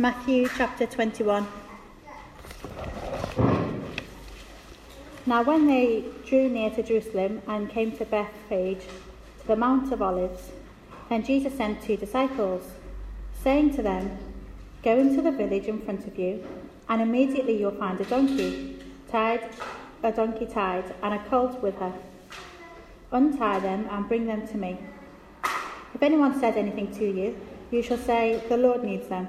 Matthew chapter 21. Now, when they drew near to Jerusalem and came to Bethphage, to the Mount of Olives, then Jesus sent two disciples, saying to them, Go into the village in front of you, and immediately you'll find a donkey tied, a donkey tied, and a colt with her. Untie them and bring them to me. If anyone says anything to you, you shall say, The Lord needs them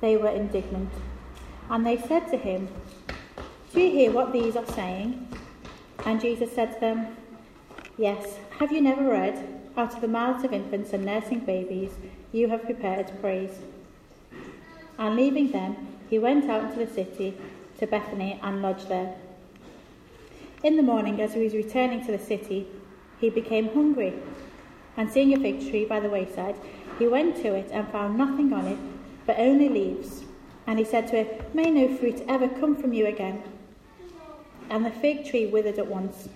they were indignant. And they said to him, Do you hear what these are saying? And Jesus said to them, Yes, have you never read, Out of the mouths of infants and nursing babies, you have prepared praise? And leaving them, he went out into the city to Bethany and lodged there. In the morning, as he was returning to the city, he became hungry. And seeing a fig tree by the wayside, he went to it and found nothing on it but only leaves. And he said to it, May no fruit ever come from you again. And the fig tree withered at once.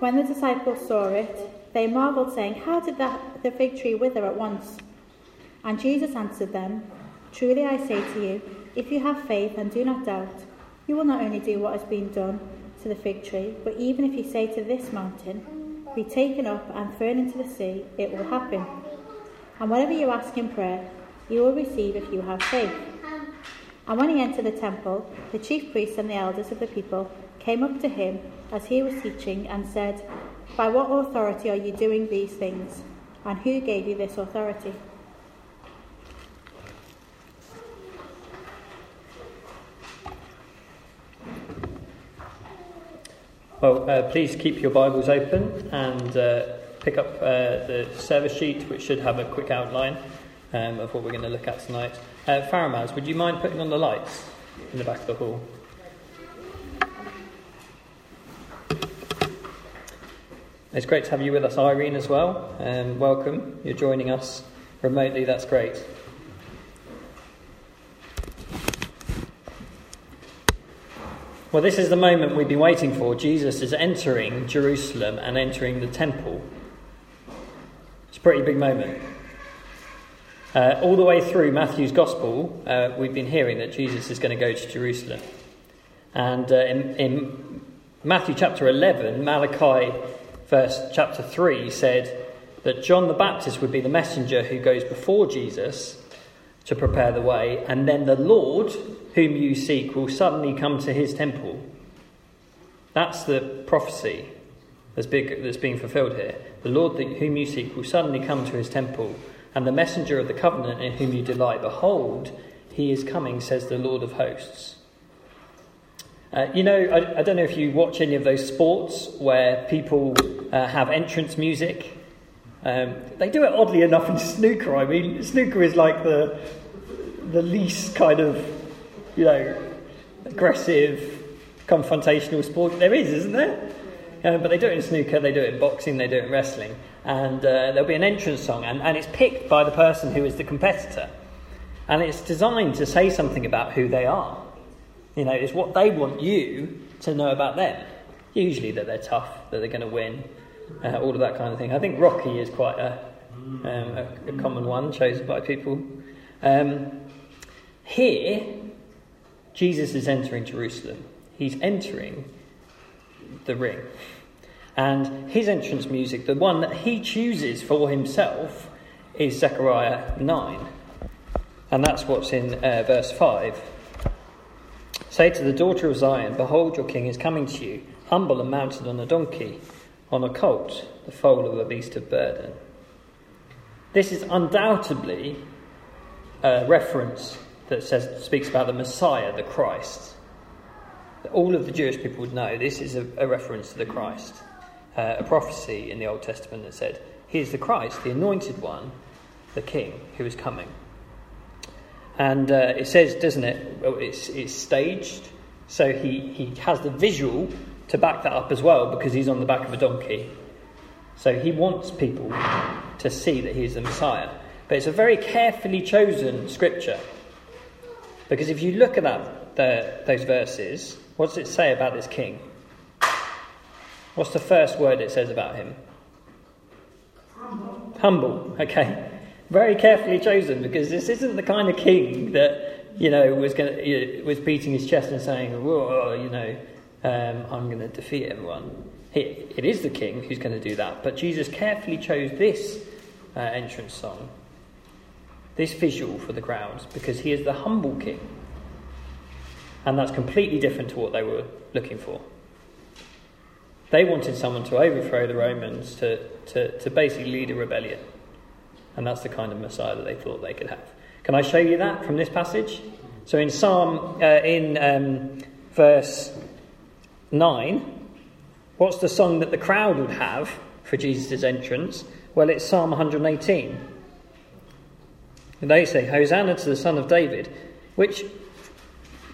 When the disciples saw it, they marveled, saying, How did that, the fig tree wither at once? And Jesus answered them, Truly I say to you, if you have faith and do not doubt, you will not only do what has been done to the fig tree, but even if you say to this mountain, Be taken up and thrown into the sea, it will happen. And whatever you ask in prayer, you will receive if you have faith. And when he entered the temple, the chief priests and the elders of the people came up to him as he was teaching and said, By what authority are you doing these things? And who gave you this authority? Well, uh, please keep your Bibles open and uh, pick up uh, the service sheet, which should have a quick outline um, of what we're going to look at tonight. Uh, Faramaz, would you mind putting on the lights in the back of the hall? It's great to have you with us, Irene, as well. Um, welcome. You're joining us remotely. That's great. Well, this is the moment we've been waiting for. Jesus is entering Jerusalem and entering the temple. It's a pretty big moment. Uh, all the way through Matthew's Gospel, uh, we've been hearing that Jesus is going to go to Jerusalem. And uh, in, in, Matthew chapter 11, Malachi, verse chapter 3, said that John the Baptist would be the messenger who goes before Jesus to prepare the way, and then the Lord, whom you seek, will suddenly come to his temple. That's the prophecy that's, big, that's being fulfilled here. The Lord whom you seek will suddenly come to his temple and the messenger of the covenant in whom you delight. Behold, he is coming, says the Lord of hosts. Uh, you know, I, I, don't know if you watch any of those sports where people uh, have entrance music. Um, they do it oddly enough in snooker. I mean, snooker is like the the least kind of, you know, aggressive, confrontational sport there is, isn't there? Uh, but they do it in snooker, they do it in boxing, they do it in wrestling and uh, there'll be an entrance song, and, and it's picked by the person who is the competitor. And it's designed to say something about who they are. You know, it's what they want you to know about them? Usually that they're tough, that they're going to win, uh, all of that kind of thing. I think Rocky is quite a, um, a, a common one chosen by people. Um, here, Jesus is entering Jerusalem. He's entering the ring. And his entrance music, the one that he chooses for himself, is Zechariah 9. And that's what's in uh, verse 5. Say to the daughter of Zion, Behold, your king is coming to you, humble and mounted on a donkey, on a colt, the foal of a beast of burden. This is undoubtedly a reference that says, speaks about the Messiah, the Christ. All of the Jewish people would know this is a, a reference to the Christ, uh, a prophecy in the Old Testament that said, Here's the Christ, the anointed one, the King who is coming. And uh, it says, doesn't it? It's, it's staged, so he, he has the visual to back that up as well because he's on the back of a donkey. So he wants people to see that he's the Messiah. But it's a very carefully chosen scripture. Because if you look at that, the, those verses, what does it say about this king? What's the first word it says about him? Humble. Humble, okay. Very carefully chosen because this isn't the kind of king that, you know, was, going you know, was beating his chest and saying, Whoa, you know, um, I'm going to defeat everyone. It, it is the king who's going to do that. But Jesus carefully chose this uh, entrance song, this visual for the crowds, because he is the humble king. And that's completely different to what they were looking for. They wanted someone to overthrow the Romans, to, to, to basically lead a rebellion. And that's the kind of Messiah that they thought they could have. Can I show you that from this passage? So in Psalm, uh, in um, verse 9, what's the song that the crowd would have for Jesus' entrance? Well, it's Psalm 118. And they say, Hosanna to the Son of David, which,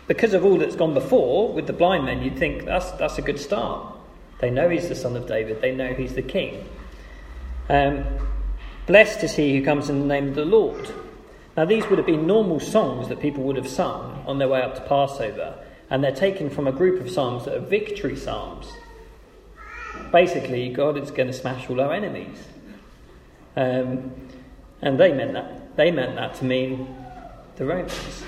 because of all that's gone before with the blind men, you'd think that's, that's a good start. They know he's the Son of David, they know he's the King. Um, Blessed is he who comes in the name of the Lord. Now, these would have been normal songs that people would have sung on their way up to Passover, and they're taken from a group of psalms that are victory psalms. Basically, God is going to smash all our enemies. Um, and they meant that. They meant that to mean the Romans.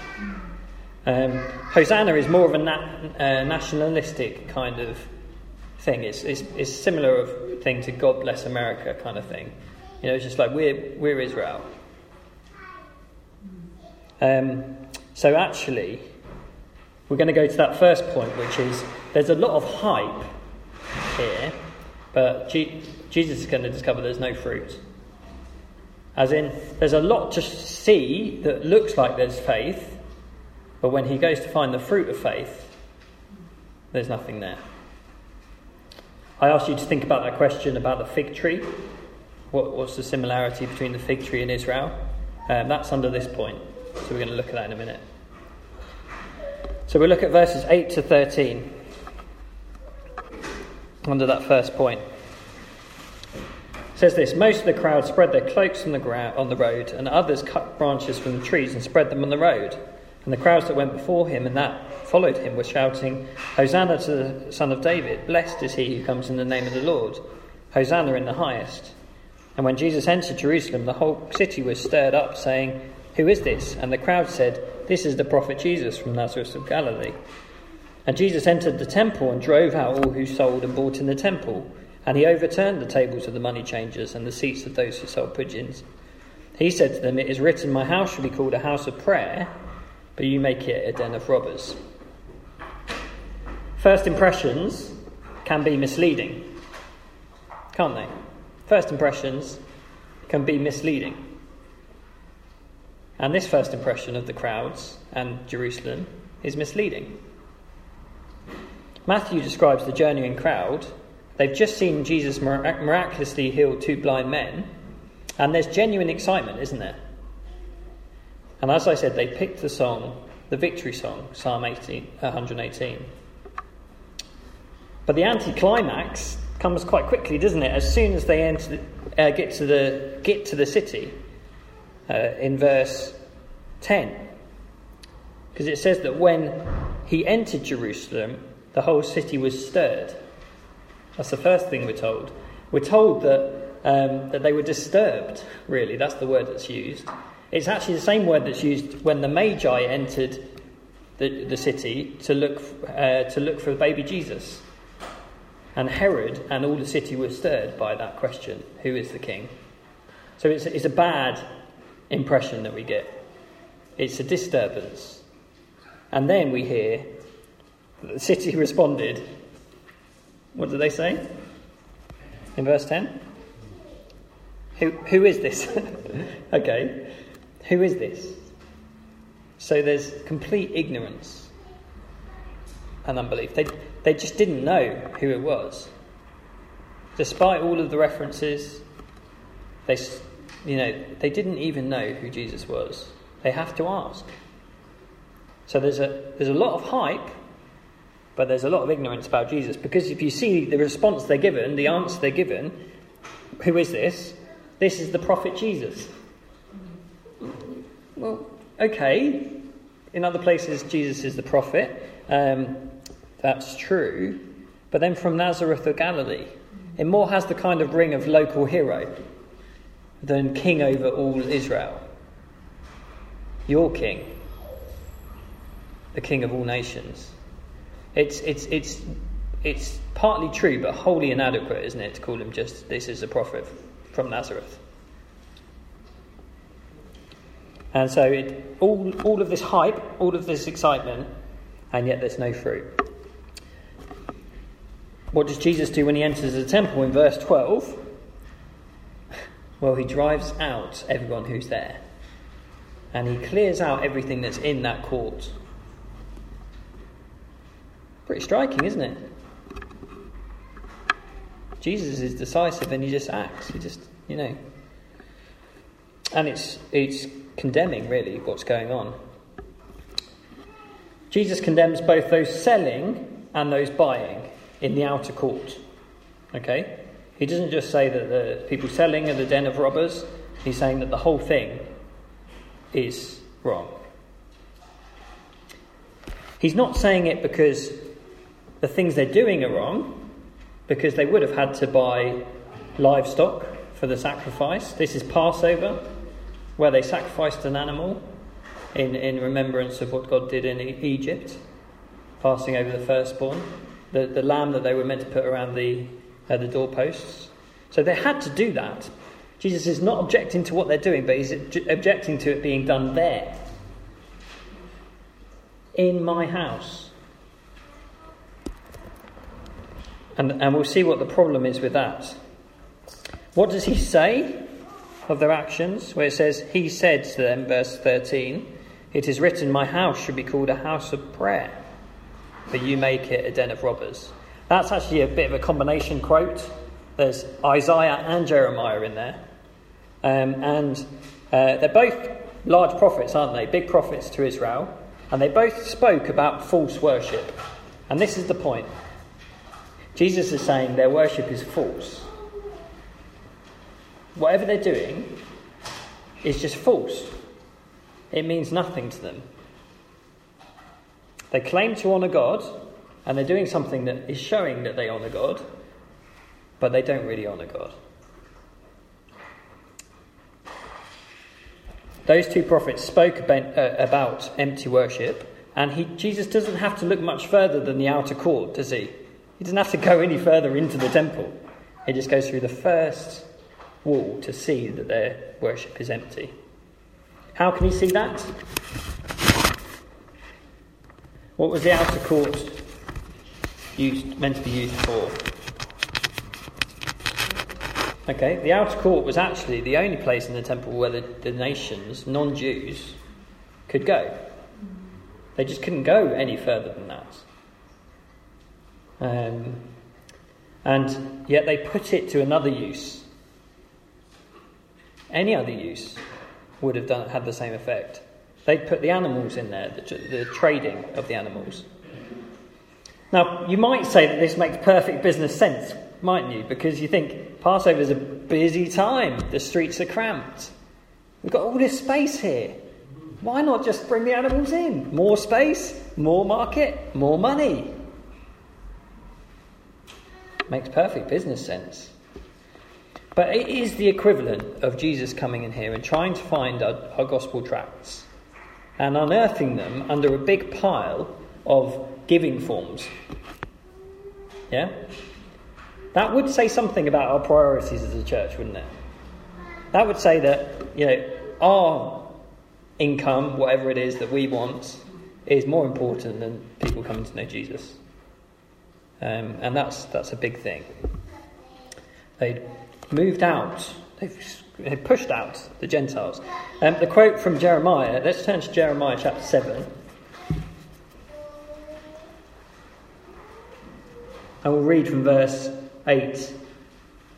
Um, Hosanna is more of a na- uh, nationalistic kind of thing. It's, it's, it's similar of thing to God bless America kind of thing. You know, it's just like we're, we're Israel. Um, so actually, we're going to go to that first point, which is there's a lot of hype here, but G- Jesus is going to discover there's no fruit. As in, there's a lot to see that looks like there's faith, but when he goes to find the fruit of faith, there's nothing there. I asked you to think about that question about the fig tree. What, what's the similarity between the fig tree and Israel? Um, that's under this point. So we're going to look at that in a minute. So we'll look at verses 8 to 13 under that first point. It says this Most of the crowd spread their cloaks on the, ground, on the road, and others cut branches from the trees and spread them on the road. And the crowds that went before him and that followed him were shouting, Hosanna to the Son of David! Blessed is he who comes in the name of the Lord! Hosanna in the highest! And when Jesus entered Jerusalem, the whole city was stirred up, saying, Who is this? And the crowd said, This is the prophet Jesus from Nazareth of Galilee. And Jesus entered the temple and drove out all who sold and bought in the temple. And he overturned the tables of the money changers and the seats of those who sold pigeons. He said to them, It is written, My house shall be called a house of prayer, but you make it a den of robbers. First impressions can be misleading, can't they? First impressions can be misleading. And this first impression of the crowds and Jerusalem is misleading. Matthew describes the journeying crowd. They've just seen Jesus miraculously heal two blind men, and there's genuine excitement, isn't there? And as I said, they picked the song, the victory song, Psalm 18, 118. But the anticlimax comes quite quickly, doesn't it? As soon as they enter, uh, get to the get to the city, uh, in verse ten, because it says that when he entered Jerusalem, the whole city was stirred. That's the first thing we're told. We're told that, um, that they were disturbed, really. That's the word that's used. It's actually the same word that's used when the Magi entered the, the city to look, uh, to look for the baby Jesus. And Herod and all the city were stirred by that question who is the king? So it's, it's a bad impression that we get. It's a disturbance. And then we hear the city responded. What did they say? In verse 10? Who, who is this? okay. Who is this? So there's complete ignorance and unbelief. They, they just didn't know who it was. Despite all of the references, they, you know, they didn't even know who Jesus was. They have to ask. So there's a, there's a lot of hype, but there's a lot of ignorance about Jesus. Because if you see the response they're given, the answer they're given, who is this? This is the prophet Jesus. Well, okay. In other places, Jesus is the prophet. Um, that's true. But then from Nazareth of Galilee, it more has the kind of ring of local hero than king over all Israel. Your king, the king of all nations. It's, it's, it's, it's partly true, but wholly inadequate, isn't it, to call him just this is a prophet from Nazareth. And so it, all, all of this hype, all of this excitement, and yet there's no fruit. What does Jesus do when he enters the temple in verse 12? Well, he drives out everyone who's there. And he clears out everything that's in that court. Pretty striking, isn't it? Jesus is decisive and he just acts. He just, you know. And it's, it's condemning, really, what's going on. Jesus condemns both those selling and those buying in the outer court. Okay? He doesn't just say that the people selling are the den of robbers, he's saying that the whole thing is wrong. He's not saying it because the things they're doing are wrong, because they would have had to buy livestock for the sacrifice. This is Passover, where they sacrificed an animal in, in remembrance of what God did in Egypt, passing over the firstborn the, the lamb that they were meant to put around the, uh, the doorposts. So they had to do that. Jesus is not objecting to what they're doing, but he's objecting to it being done there. In my house. And, and we'll see what the problem is with that. What does he say of their actions? Where it says, He said to them, verse 13, It is written, My house should be called a house of prayer but you make it a den of robbers. That's actually a bit of a combination quote. There's Isaiah and Jeremiah in there. Um, and uh, they're both large prophets, aren't they? Big prophets to Israel. And they both spoke about false worship. And this is the point Jesus is saying their worship is false. Whatever they're doing is just false, it means nothing to them. They claim to honour God, and they're doing something that is showing that they honour God, but they don't really honour God. Those two prophets spoke about, uh, empty worship, and he, Jesus doesn't have to look much further than the outer court, does he? He doesn't have to go any further into the temple. He just goes through the first wall to see that their worship is empty. How can he see that? What was the outer court used, meant to be used for? Okay, the outer court was actually the only place in the temple where the, the nations, non Jews, could go. They just couldn't go any further than that. Um, and yet they put it to another use. Any other use would have done, had the same effect. They'd put the animals in there, the, the trading of the animals. Now, you might say that this makes perfect business sense, mightn't you? Because you think Passover is a busy time, the streets are cramped. We've got all this space here. Why not just bring the animals in? More space, more market, more money. Makes perfect business sense. But it is the equivalent of Jesus coming in here and trying to find our, our gospel tracts and unearthing them under a big pile of giving forms. Yeah? That would say something about our priorities as a church, wouldn't it? That would say that, you know, our income, whatever it is that we want, is more important than people coming to know Jesus. Um, and that's, that's a big thing. They moved out, they've, pushed out the Gentiles. Um, the quote from Jeremiah, let's turn to Jeremiah chapter 7. And we'll read from verse 8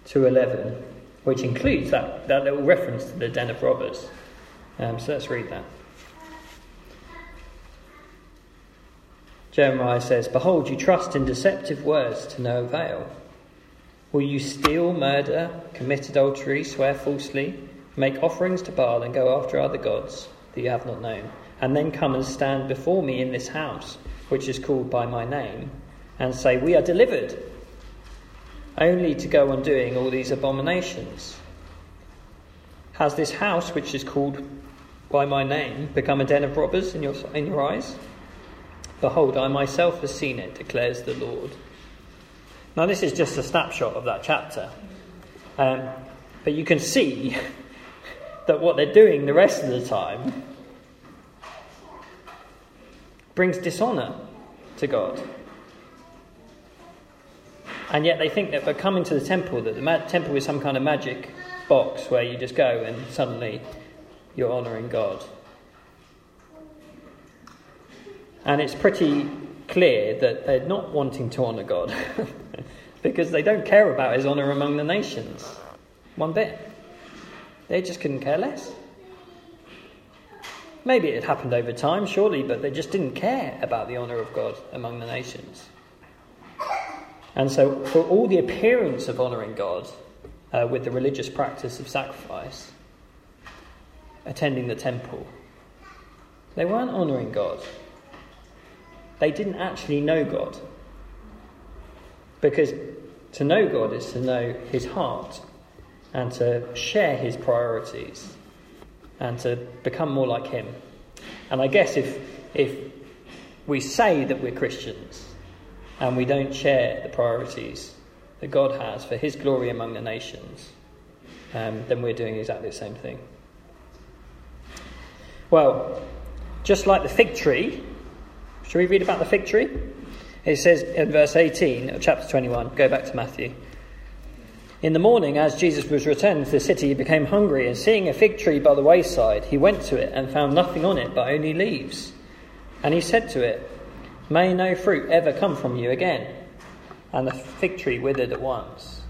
to 11, which includes that, that little reference to the den of robbers. Um, so let's read that. Jeremiah says, Behold, you trust in deceptive words to no avail. Will you steal, murder, commit adultery, swear falsely, make offerings to Baal, and go after other gods that you have not known, and then come and stand before me in this house, which is called by my name, and say, We are delivered, only to go on doing all these abominations? Has this house, which is called by my name, become a den of robbers in your, in your eyes? Behold, I myself have seen it, declares the Lord. Now, this is just a snapshot of that chapter. Um, but you can see that what they're doing the rest of the time brings dishonour to God. And yet they think that by coming to the temple, that the ma- temple is some kind of magic box where you just go and suddenly you're honouring God. And it's pretty clear that they're not wanting to honour God because they don't care about his honour among the nations one bit. They just couldn't care less. Maybe it had happened over time, surely, but they just didn't care about the honour of God among the nations. And so, for all the appearance of honouring God uh, with the religious practice of sacrifice, attending the temple, they weren't honouring God they didn't actually know God. Because to know God is to know his heart and to share his priorities and to become more like him. And I guess if, if we say that we're Christians and we don't share the priorities that God has for his glory among the nations, um, then we're doing exactly the same thing. Well, just like the fig tree Shall we read about the fig tree? It says in verse 18 of chapter 21, go back to Matthew. In the morning, as Jesus was returning to the city, he became hungry, and seeing a fig tree by the wayside, he went to it and found nothing on it but only leaves. And he said to it, May no fruit ever come from you again. And the fig tree withered at once.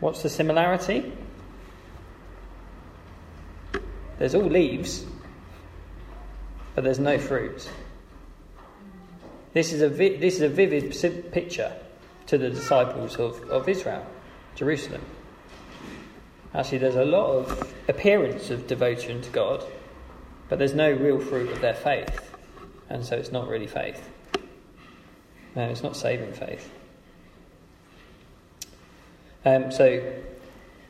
What's the similarity? There's all leaves, but there's no fruit. This is a, vi- this is a vivid picture to the disciples of, of Israel, Jerusalem. Actually, there's a lot of appearance of devotion to God, but there's no real fruit of their faith. And so it's not really faith. No, it's not saving faith. Um, so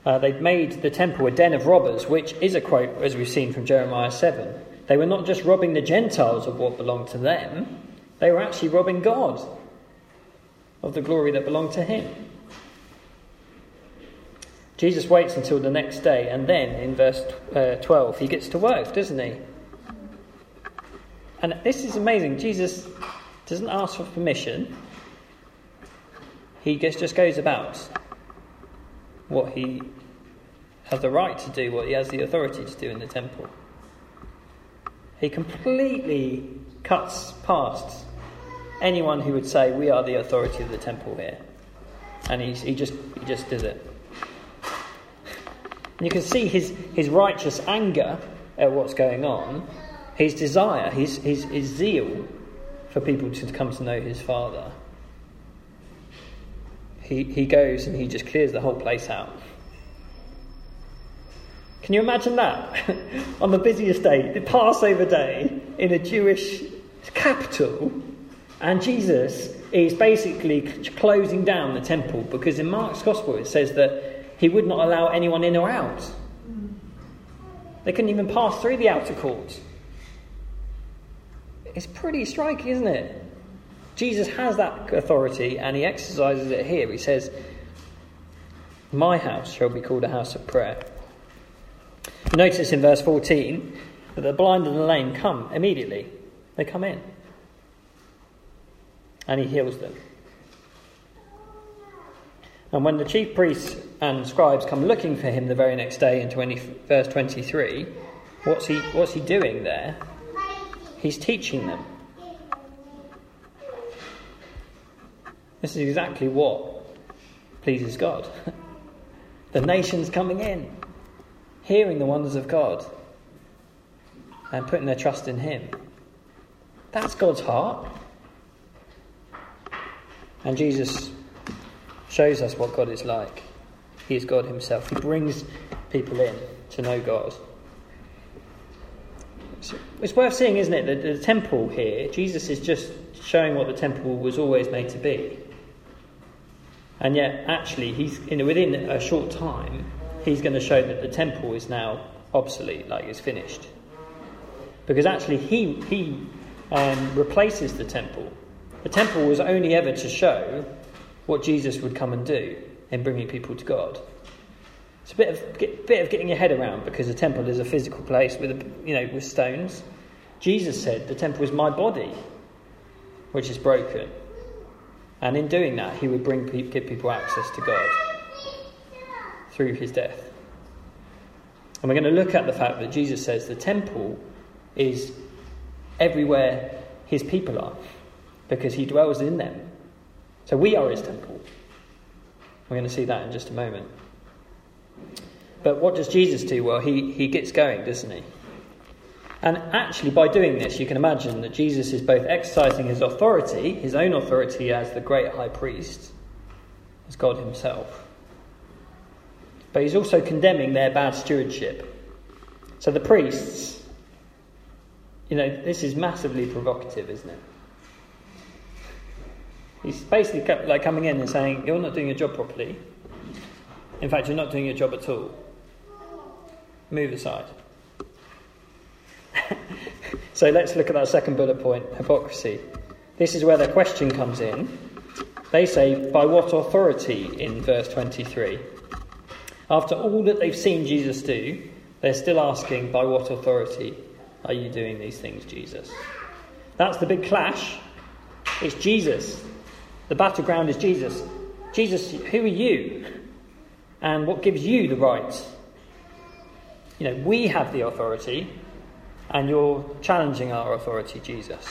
uh, they've made the temple a den of robbers, which is a quote, as we've seen from Jeremiah 7. They were not just robbing the Gentiles of what belonged to them, they were actually robbing God of the glory that belonged to Him. Jesus waits until the next day, and then in verse uh, 12, he gets to work, doesn't he? And this is amazing. Jesus doesn't ask for permission, he just goes about what he has the right to do, what he has the authority to do in the temple. He completely cuts past anyone who would say, We are the authority of the temple here. And he, he, just, he just did it. And you can see his, his righteous anger at what's going on, his desire, his, his, his zeal for people to come to know his Father. He, he goes and he just clears the whole place out. Can you imagine that? On the busiest day, the Passover day, in a Jewish capital, And Jesus is basically closing down the temple because in Mark's Gospel it says that he would not allow anyone in or out. They couldn't even pass through the outer court. It's pretty striking, isn't it? Jesus has that authority and he exercises it here. He says, My house shall be called a house of prayer. Notice in verse 14 that the blind and the lame come immediately. They come in. And he heals them. And when the chief priests and scribes come looking for him the very next day in 20, verse 23, what's he, what's he doing there? He's teaching them. This is exactly what pleases God. the nations coming in, hearing the wonders of God, and putting their trust in Him. That's God's heart. And Jesus shows us what God is like. He is God Himself. He brings people in to know God. It's worth seeing, isn't it, that the temple here, Jesus is just showing what the temple was always made to be. And yet, actually, he's you know, within a short time, he's going to show that the temple is now obsolete, like it's finished. Because actually, he, he um, replaces the temple. The temple was only ever to show what Jesus would come and do in bringing people to God. It's a bit of, bit of getting your head around because the temple is a physical place with, a, you know, with stones. Jesus said, The temple is my body, which is broken. And in doing that, he would bring give people access to God through his death. And we're going to look at the fact that Jesus says the temple is everywhere his people are because he dwells in them. So we are his temple. We're going to see that in just a moment. But what does Jesus do? Well, he, he gets going, doesn't he? And actually, by doing this, you can imagine that Jesus is both exercising his authority, his own authority as the great high priest, as God himself, but he's also condemning their bad stewardship. So the priests, you know, this is massively provocative, isn't it? He's basically like coming in and saying, You're not doing your job properly. In fact, you're not doing your job at all. Move aside. so let's look at that second bullet point hypocrisy. This is where the question comes in. They say, By what authority in verse 23? After all that they've seen Jesus do, they're still asking, By what authority are you doing these things, Jesus? That's the big clash. It's Jesus. The battleground is Jesus. Jesus, who are you? And what gives you the right? You know, we have the authority, and you're challenging our authority, Jesus.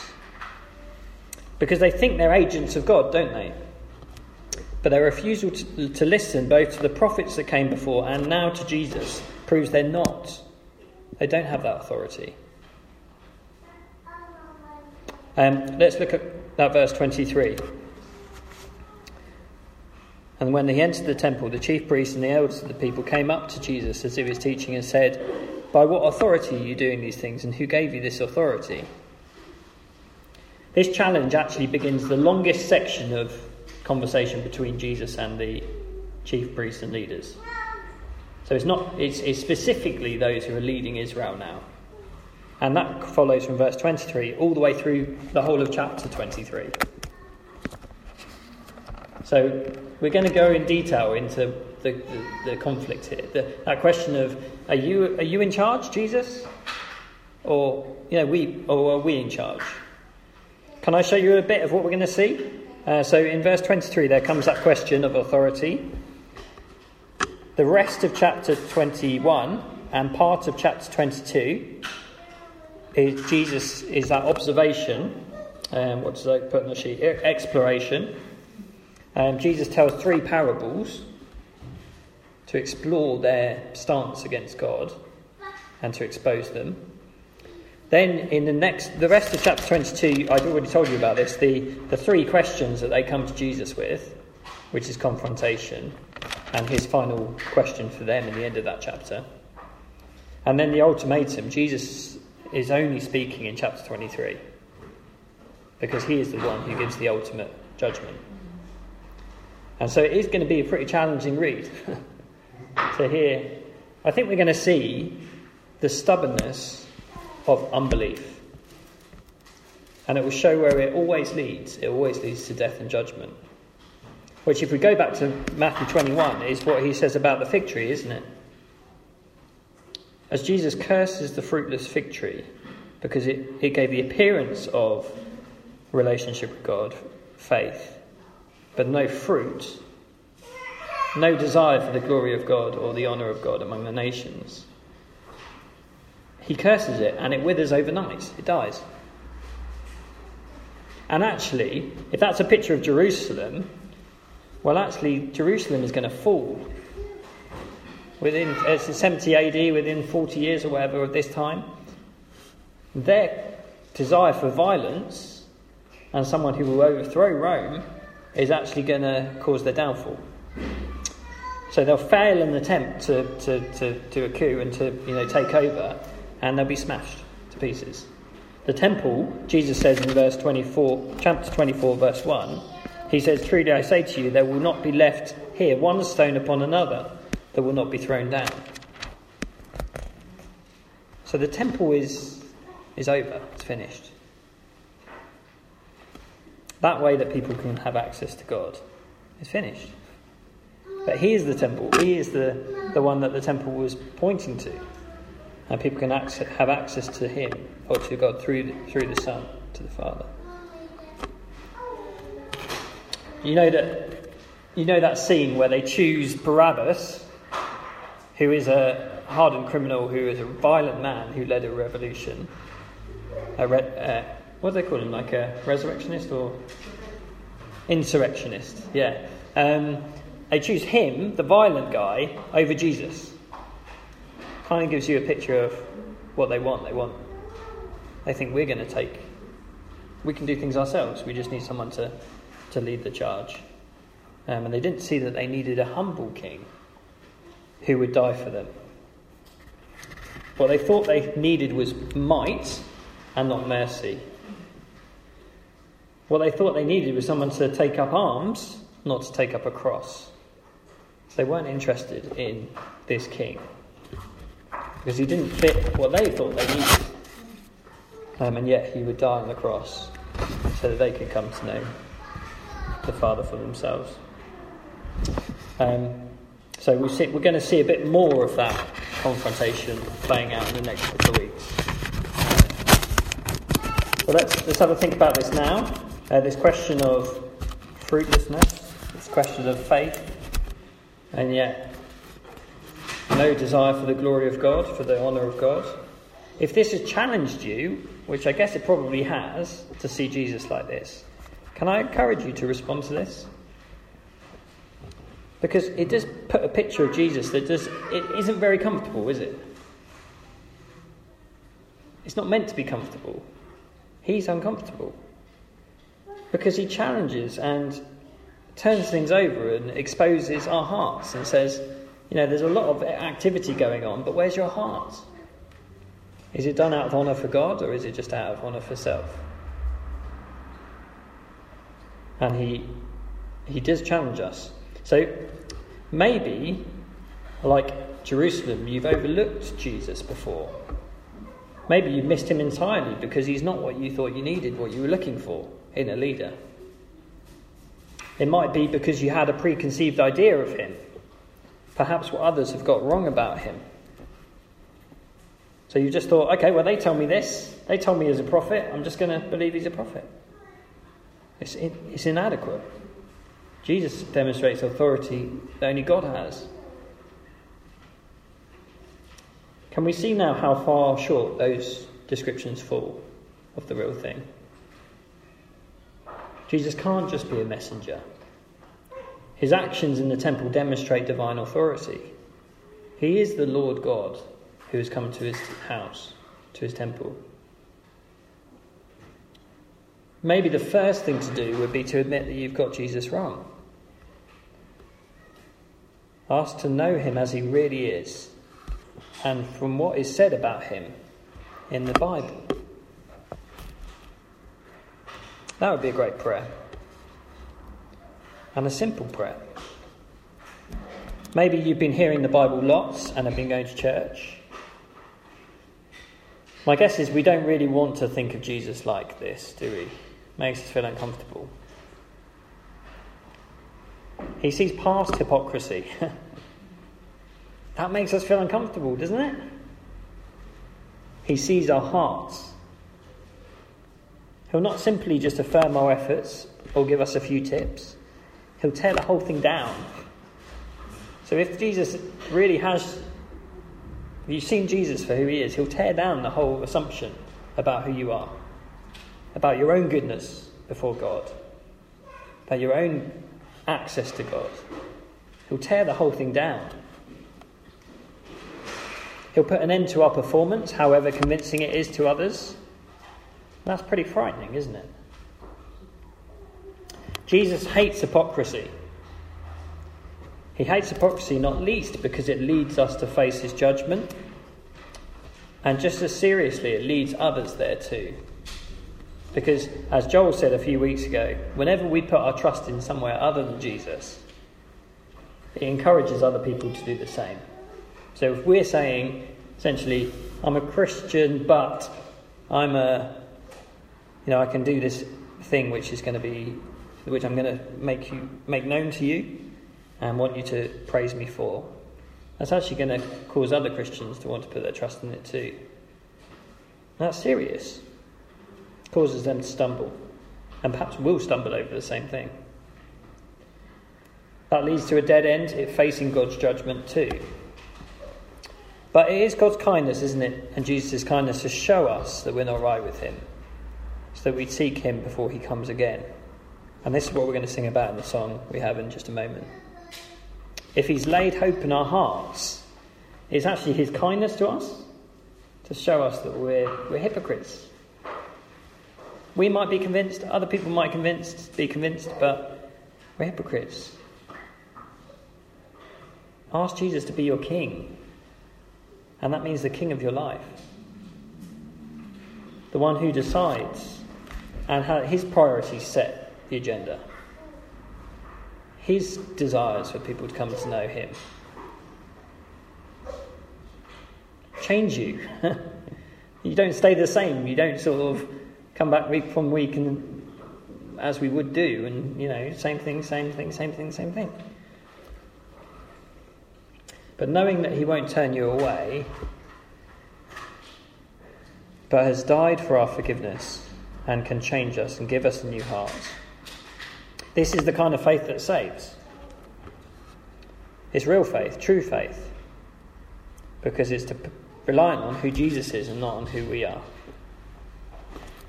Because they think they're agents of God, don't they? But their refusal to, to listen both to the prophets that came before and now to Jesus proves they're not. They don't have that authority. Um, let's look at that verse 23. And when he entered the temple, the chief priests and the elders of the people came up to Jesus as he was teaching and said, By what authority are you doing these things, and who gave you this authority? This challenge actually begins the longest section of conversation between Jesus and the chief priests and leaders. So it's not it's, it's specifically those who are leading Israel now. And that follows from verse 23 all the way through the whole of chapter 23. So we're going to go in detail into the, the, the conflict here. The, that question of are you, are you in charge, Jesus? Or, you know, we, or are we in charge? Can I show you a bit of what we're going to see? Uh, so in verse 23, there comes that question of authority. The rest of chapter 21 and part of chapter 22 is Jesus is that observation. Um, what does I put on the sheet? Exploration. Um, Jesus tells three parables to explore their stance against God and to expose them. Then, in the next, the rest of chapter 22, I've already told you about this. The, the three questions that they come to Jesus with, which is confrontation, and his final question for them in the end of that chapter. And then the ultimatum. Jesus is only speaking in chapter 23. because he is the one who gives the ultimate judgment. And so it is going to be a pretty challenging read to hear. I think we're going to see the stubbornness of unbelief. And it will show where it always leads. It always leads to death and judgment. Which, if we go back to Matthew 21, is what he says about the fig tree, isn't it? As Jesus curses the fruitless fig tree because it, it gave the appearance of relationship with God, faith, but no fruit, no desire for the glory of God or the honour of God among the nations. He curses it and it withers overnight, it dies. And actually, if that's a picture of Jerusalem, well, actually, Jerusalem is going to fall. Within it's 70 AD, within 40 years or whatever of this time, their desire for violence and someone who will overthrow Rome is actually going to cause their downfall. So they'll fail in the attempt to, to, to do a coup and to you know, take over, and they'll be smashed to pieces. The temple, Jesus says in verse 24, chapter 24, verse 1, he says, Truly I say to you, there will not be left here one stone upon another that will not be thrown down. So the temple is, is over, it's finished. That way that people can have access to God is finished. But He is the temple, He is the, the one that the temple was pointing to. And people can access, have access to Him or to God through the, through the Son to the Father. You know that you know that scene where they choose Barabbas, who is a hardened criminal, who is a violent man who led a revolution. A re- uh, what do they call him? Like a resurrectionist or insurrectionist? Yeah. Um, they choose him, the violent guy, over Jesus. Kind of gives you a picture of what they want. They want. They think we're going to take. We can do things ourselves. We just need someone to to lead the charge. Um, and they didn't see that they needed a humble king who would die for them. What they thought they needed was might and not mercy. What they thought they needed was someone to take up arms, not to take up a cross. They weren't interested in this king because he didn't fit what they thought they needed. Um, and yet he would die on the cross so that they could come to know the Father for themselves. Um, so we see, we're going to see a bit more of that confrontation playing out in the next couple of weeks. So let's, let's have a think about this now. Uh, this question of fruitlessness, this question of faith, and yet no desire for the glory of God, for the honour of God. If this has challenged you, which I guess it probably has, to see Jesus like this, can I encourage you to respond to this? Because it does put a picture of Jesus that does it isn't very comfortable, is it? It's not meant to be comfortable. He's uncomfortable. Because he challenges and turns things over and exposes our hearts and says, you know, there's a lot of activity going on, but where's your heart? Is it done out of honour for God or is it just out of honour for self? and he he does challenge us. So maybe, like Jerusalem, you've overlooked Jesus before. Maybe you missed him entirely because he's not what you thought you needed, what you were looking for in a leader. It might be because you had a preconceived idea of him, perhaps what others have got wrong about him. So you just thought, okay, well, they tell me this, they told me he's a prophet, I'm just going to believe he's a prophet. It's, in, it's inadequate. Jesus demonstrates authority that only God has. Can we see now how far short those descriptions fall of the real thing? Jesus can't just be a messenger. His actions in the temple demonstrate divine authority. He is the Lord God who has come to his house, to his temple. Maybe the first thing to do would be to admit that you've got Jesus wrong. Ask to know him as he really is and from what is said about him in the Bible. That would be a great prayer. And a simple prayer. Maybe you've been hearing the Bible lots and have been going to church. My guess is we don't really want to think of Jesus like this, do we? Makes us feel uncomfortable. He sees past hypocrisy. that makes us feel uncomfortable, doesn't it? He sees our hearts. He'll not simply just affirm our efforts or give us a few tips, he'll tear the whole thing down. So if Jesus really has, if you've seen Jesus for who he is, he'll tear down the whole assumption about who you are, about your own goodness before God, about your own access to God. He'll tear the whole thing down. He'll put an end to our performance, however convincing it is to others. That's pretty frightening, isn't it? Jesus hates hypocrisy. He hates hypocrisy not least because it leads us to face his judgment, and just as seriously, it leads others there too. Because, as Joel said a few weeks ago, whenever we put our trust in somewhere other than Jesus, it encourages other people to do the same. So if we're saying, essentially, I'm a Christian, but I'm a, you know, I can do this thing which is going to be, which I'm going to make you make known to you, and want you to praise me for. That's actually going to cause other Christians to want to put their trust in it too. That's serious causes them to stumble, and perhaps will stumble over the same thing. That leads to a dead end, it facing God's judgment too. But it is God's kindness, isn't it? And Jesus' kindness to show us that we're not right with Him, so that we seek Him before He comes again. And this is what we're going to sing about in the song we have in just a moment. If He's laid hope in our hearts, it's actually His kindness to us to show us that we're, we're hypocrites, we might be convinced, other people might convinced, be convinced, but we're hypocrites. Ask Jesus to be your king, and that means the king of your life. The one who decides and has his priorities set the agenda. His desires for people to come to know him. Change you. you don't stay the same. You don't sort of come back week from week and as we would do, and you know, same thing, same thing, same thing, same thing. But knowing that He won't turn you away, but has died for our forgiveness and can change us and give us a new heart. This is the kind of faith that saves. It's real faith, true faith, because it's to, reliant on who Jesus is and not on who we are.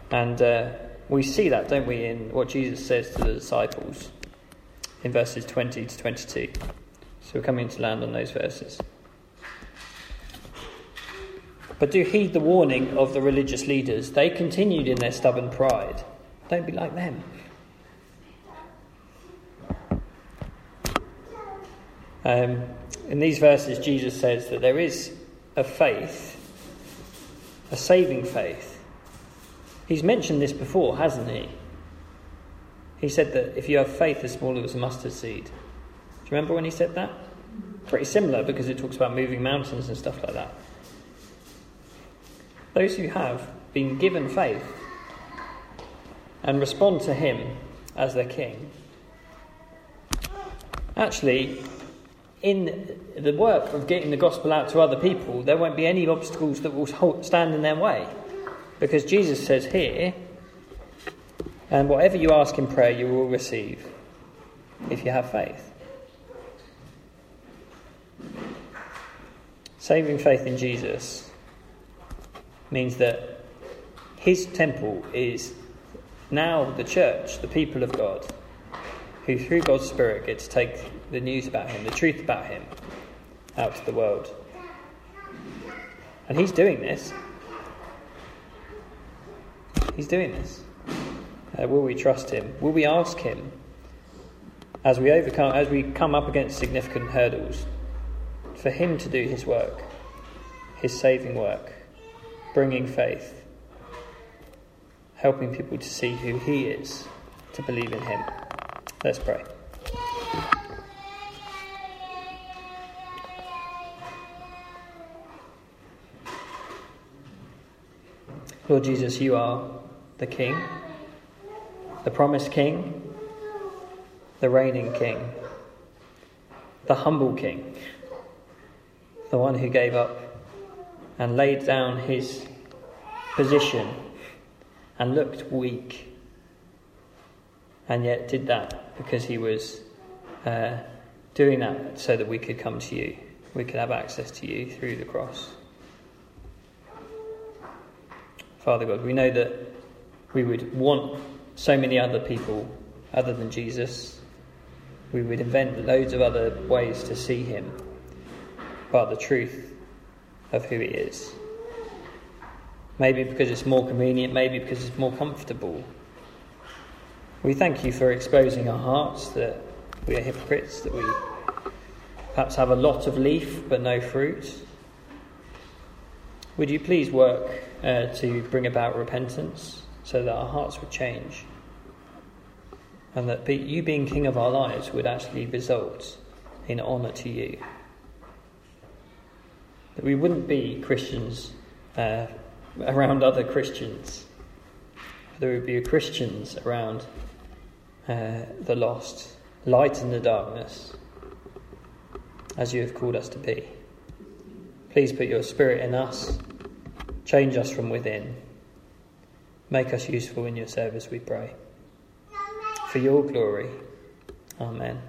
And uh, we see that, don't we, in what Jesus says to the disciples in verses 20 to 22. So we're coming to land on those verses. But do heed the warning of the religious leaders. They continued in their stubborn pride. Don't be like them. Um, in these verses, Jesus says that there is a faith, a saving faith, He's mentioned this before, hasn't he? He said that if you have faith as small as a mustard seed. Do you remember when he said that? Pretty similar because it talks about moving mountains and stuff like that. Those who have been given faith and respond to him as their king. Actually, in the work of getting the gospel out to other people, there won't be any obstacles that will stand in their way. Because Jesus says here, and whatever you ask in prayer, you will receive if you have faith. Saving faith in Jesus means that his temple is now the church, the people of God, who through God's Spirit get to take the news about him, the truth about him, out to the world. And he's doing this. He's doing this. Uh, will we trust him? Will we ask him as we overcome, as we come up against significant hurdles, for him to do his work, his saving work, bringing faith, helping people to see who He is, to believe in Him. Let's pray. Lord Jesus, you are the King, the promised King, the reigning King, the humble King, the one who gave up and laid down his position and looked weak, and yet did that because he was uh, doing that so that we could come to you, we could have access to you through the cross. Father God, we know that we would want so many other people other than Jesus. We would invent loads of other ways to see him, but the truth of who he is. Maybe because it's more convenient, maybe because it's more comfortable. We thank you for exposing our hearts that we are hypocrites, that we perhaps have a lot of leaf but no fruit. Would you please work uh, to bring about repentance so that our hearts would change? And that be, you being King of our lives would actually result in honour to you. That we wouldn't be Christians uh, around other Christians. There would be Christians around uh, the lost, light in the darkness, as you have called us to be. Please put your spirit in us, change us from within, make us useful in your service, we pray. For your glory. Amen.